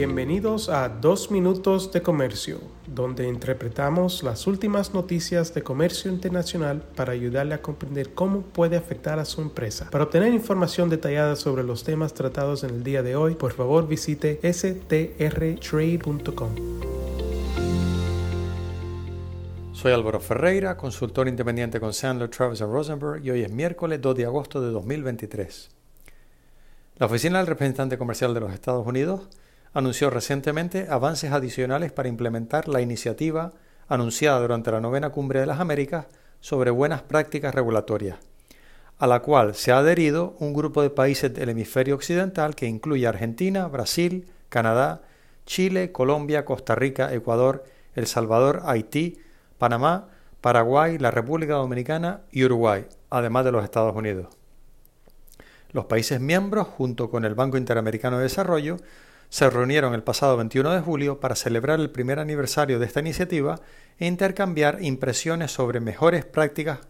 Bienvenidos a Dos Minutos de Comercio, donde interpretamos las últimas noticias de comercio internacional para ayudarle a comprender cómo puede afectar a su empresa. Para obtener información detallada sobre los temas tratados en el día de hoy, por favor visite strtrade.com. Soy Álvaro Ferreira, consultor independiente con Sandler, Travis Rosenberg y hoy es miércoles 2 de agosto de 2023. La Oficina del Representante Comercial de los Estados Unidos anunció recientemente avances adicionales para implementar la iniciativa anunciada durante la novena cumbre de las Américas sobre buenas prácticas regulatorias, a la cual se ha adherido un grupo de países del hemisferio occidental que incluye Argentina, Brasil, Canadá, Chile, Colombia, Costa Rica, Ecuador, El Salvador, Haití, Panamá, Paraguay, la República Dominicana y Uruguay, además de los Estados Unidos. Los países miembros, junto con el Banco Interamericano de Desarrollo, se reunieron el pasado 21 de julio para celebrar el primer aniversario de esta iniciativa e intercambiar impresiones sobre mejores prácticas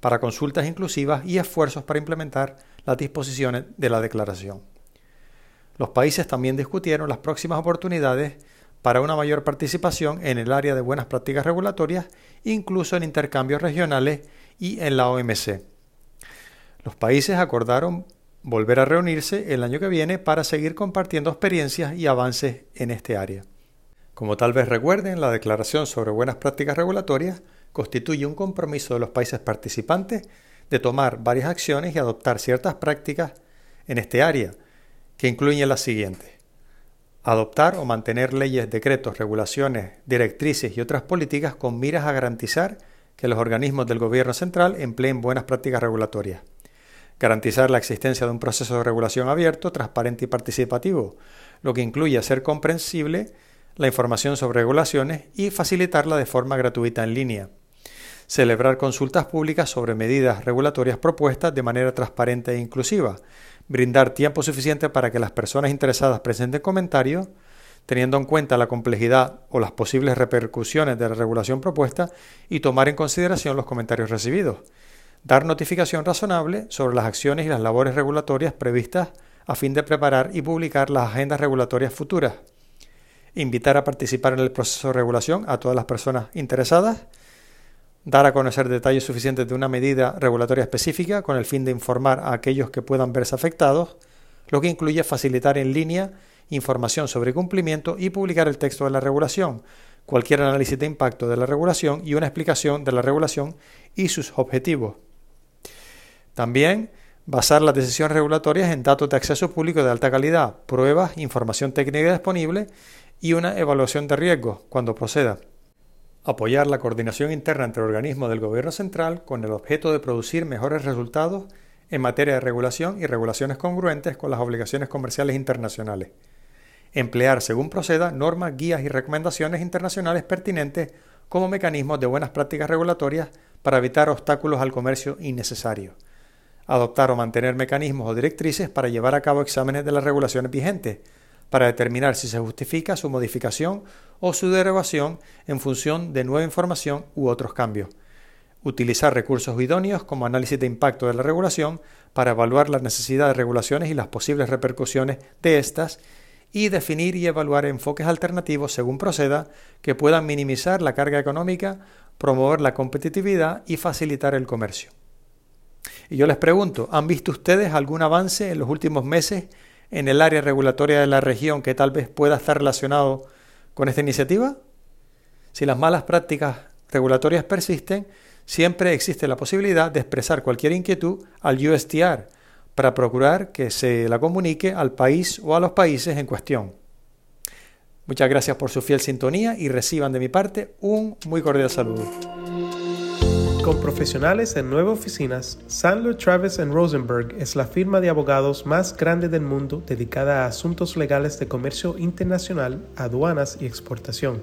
para consultas inclusivas y esfuerzos para implementar las disposiciones de la declaración. Los países también discutieron las próximas oportunidades para una mayor participación en el área de buenas prácticas regulatorias, incluso en intercambios regionales y en la OMC. Los países acordaron volver a reunirse el año que viene para seguir compartiendo experiencias y avances en este área. Como tal vez recuerden, la Declaración sobre Buenas Prácticas Regulatorias constituye un compromiso de los países participantes de tomar varias acciones y adoptar ciertas prácticas en este área, que incluyen las siguientes. Adoptar o mantener leyes, decretos, regulaciones, directrices y otras políticas con miras a garantizar que los organismos del gobierno central empleen buenas prácticas regulatorias garantizar la existencia de un proceso de regulación abierto, transparente y participativo, lo que incluye hacer comprensible la información sobre regulaciones y facilitarla de forma gratuita en línea. Celebrar consultas públicas sobre medidas regulatorias propuestas de manera transparente e inclusiva. Brindar tiempo suficiente para que las personas interesadas presenten comentarios, teniendo en cuenta la complejidad o las posibles repercusiones de la regulación propuesta y tomar en consideración los comentarios recibidos dar notificación razonable sobre las acciones y las labores regulatorias previstas a fin de preparar y publicar las agendas regulatorias futuras, invitar a participar en el proceso de regulación a todas las personas interesadas, dar a conocer detalles suficientes de una medida regulatoria específica con el fin de informar a aquellos que puedan verse afectados, lo que incluye facilitar en línea información sobre cumplimiento y publicar el texto de la regulación, cualquier análisis de impacto de la regulación y una explicación de la regulación y sus objetivos. También basar las decisiones regulatorias en datos de acceso público de alta calidad, pruebas, información técnica disponible y una evaluación de riesgos cuando proceda. Apoyar la coordinación interna entre organismos del Gobierno central con el objeto de producir mejores resultados en materia de regulación y regulaciones congruentes con las obligaciones comerciales internacionales. Emplear, según proceda, normas, guías y recomendaciones internacionales pertinentes como mecanismos de buenas prácticas regulatorias para evitar obstáculos al comercio innecesarios adoptar o mantener mecanismos o directrices para llevar a cabo exámenes de las regulaciones vigentes, para determinar si se justifica su modificación o su derogación en función de nueva información u otros cambios. Utilizar recursos idóneos como análisis de impacto de la regulación para evaluar la necesidad de regulaciones y las posibles repercusiones de estas y definir y evaluar enfoques alternativos según proceda que puedan minimizar la carga económica, promover la competitividad y facilitar el comercio. Y yo les pregunto, ¿han visto ustedes algún avance en los últimos meses en el área regulatoria de la región que tal vez pueda estar relacionado con esta iniciativa? Si las malas prácticas regulatorias persisten, siempre existe la posibilidad de expresar cualquier inquietud al USTR para procurar que se la comunique al país o a los países en cuestión. Muchas gracias por su fiel sintonía y reciban de mi parte un muy cordial saludo. Con profesionales en nueve oficinas, Sandler Travis Rosenberg es la firma de abogados más grande del mundo dedicada a asuntos legales de comercio internacional, aduanas y exportación.